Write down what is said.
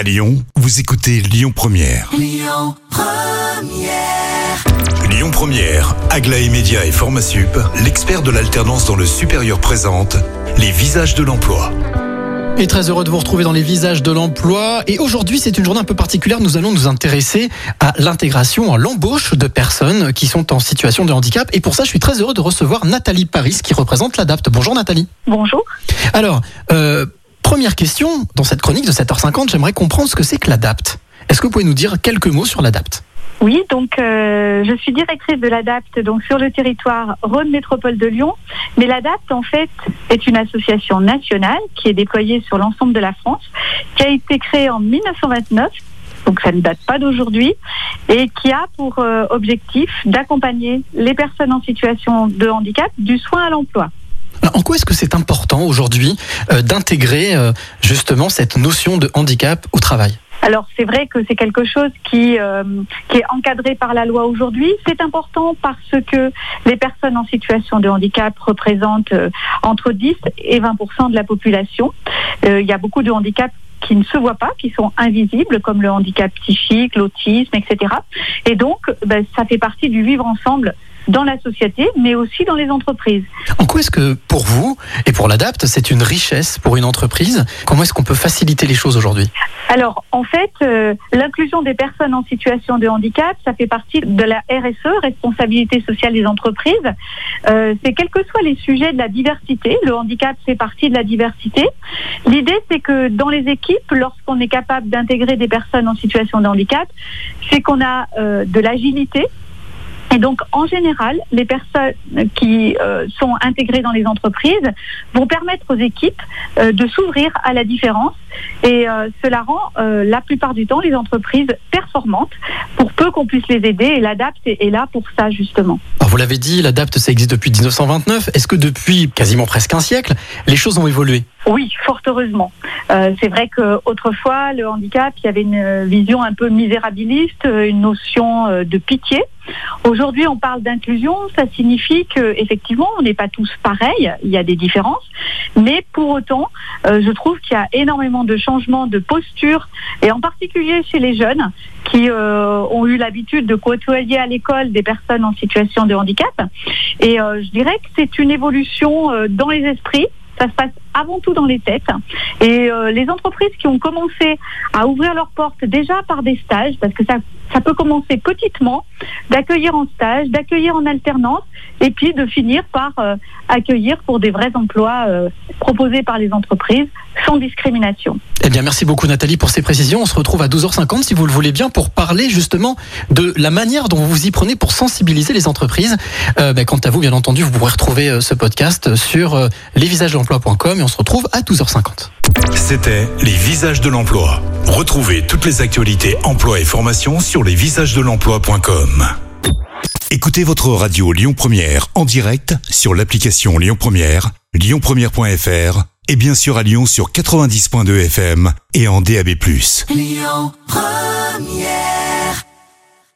À Lyon, vous écoutez Lyon Première. Lyon Première, Aglaé Média et Formasup, l'expert de l'alternance dans le supérieur présente les visages de l'emploi. Et très heureux de vous retrouver dans les visages de l'emploi. Et aujourd'hui, c'est une journée un peu particulière. Nous allons nous intéresser à l'intégration, à l'embauche de personnes qui sont en situation de handicap. Et pour ça, je suis très heureux de recevoir Nathalie Paris, qui représente l'ADAPT. Bonjour Nathalie. Bonjour. Alors, euh, première question, dans cette chronique de 7h50, j'aimerais comprendre ce que c'est que l'ADAPT. Est-ce que vous pouvez nous dire quelques mots sur l'ADAPT? Oui, donc euh, je suis directrice de l'ADAPT donc sur le territoire Rhône Métropole de Lyon. Mais l'ADAPT en fait est une association nationale qui est déployée sur l'ensemble de la France, qui a été créée en 1929. Donc ça ne date pas d'aujourd'hui et qui a pour euh, objectif d'accompagner les personnes en situation de handicap du soin à l'emploi. Alors, En quoi est-ce que c'est important aujourd'hui euh, d'intégrer euh, justement cette notion de handicap au travail? Alors c'est vrai que c'est quelque chose qui, euh, qui est encadré par la loi aujourd'hui. C'est important parce que les personnes en situation de handicap représentent euh, entre 10 et 20% de la population. Euh, il y a beaucoup de handicaps qui ne se voient pas, qui sont invisibles, comme le handicap psychique, l'autisme, etc. Et donc, ben, ça fait partie du vivre ensemble dans la société, mais aussi dans les entreprises. En quoi est-ce que pour vous et pour l'ADAPT, c'est une richesse pour une entreprise? Comment est-ce qu'on peut faciliter les choses aujourd'hui? Alors, en fait, euh, l'inclusion des personnes en situation de handicap, ça fait partie de la RSE, responsabilité sociale des entreprises. Euh, c'est quels que soient les sujets de la diversité, le handicap fait partie de la diversité. L'idée, c'est que dans les équipes, lorsqu'on est capable d'intégrer des personnes en situation de handicap, c'est qu'on a euh, de l'agilité. Et donc, en général, les personnes qui euh, sont intégrées dans les entreprises vont permettre aux équipes euh, de s'ouvrir à la différence. Et euh, cela rend euh, la plupart du temps les entreprises performantes pour peu qu'on puisse les aider. Et l'ADAPT est là pour ça, justement. Alors vous l'avez dit, l'ADAPT, ça existe depuis 1929. Est-ce que depuis quasiment presque un siècle, les choses ont évolué? Oui, fort heureusement. Euh, c'est vrai qu'autrefois, le handicap, il y avait une vision un peu misérabiliste, une notion euh, de pitié. Aujourd'hui, on parle d'inclusion. Ça signifie que effectivement, on n'est pas tous pareils. Il y a des différences, mais pour autant, euh, je trouve qu'il y a énormément de changements de posture, et en particulier chez les jeunes qui euh, ont eu l'habitude de côtoyer à l'école des personnes en situation de handicap. Et euh, je dirais que c'est une évolution dans les esprits. Ça se passe avant tout dans les têtes. Et euh, les entreprises qui ont commencé à ouvrir leurs portes déjà par des stages, parce que ça, ça peut commencer petitement, d'accueillir en stage, d'accueillir en alternance, et puis de finir par euh, accueillir pour des vrais emplois euh, proposés par les entreprises sans discrimination. Eh bien, merci beaucoup Nathalie pour ces précisions. On se retrouve à 12h50 si vous le voulez bien pour parler justement de la manière dont vous vous y prenez pour sensibiliser les entreprises. Ben, quant à vous, bien entendu, vous pourrez retrouver ce podcast sur lesvisagesdelemploi.com et on se retrouve à 12h50. C'était les visages de l'emploi. Retrouvez toutes les actualités emploi et formation sur lesvisagesdelemploi.com. Écoutez votre radio Lyon Première en direct sur l'application Lyon Première, lyonpremière.fr et bien sûr à Lyon sur 90.2 FM et en DAB+.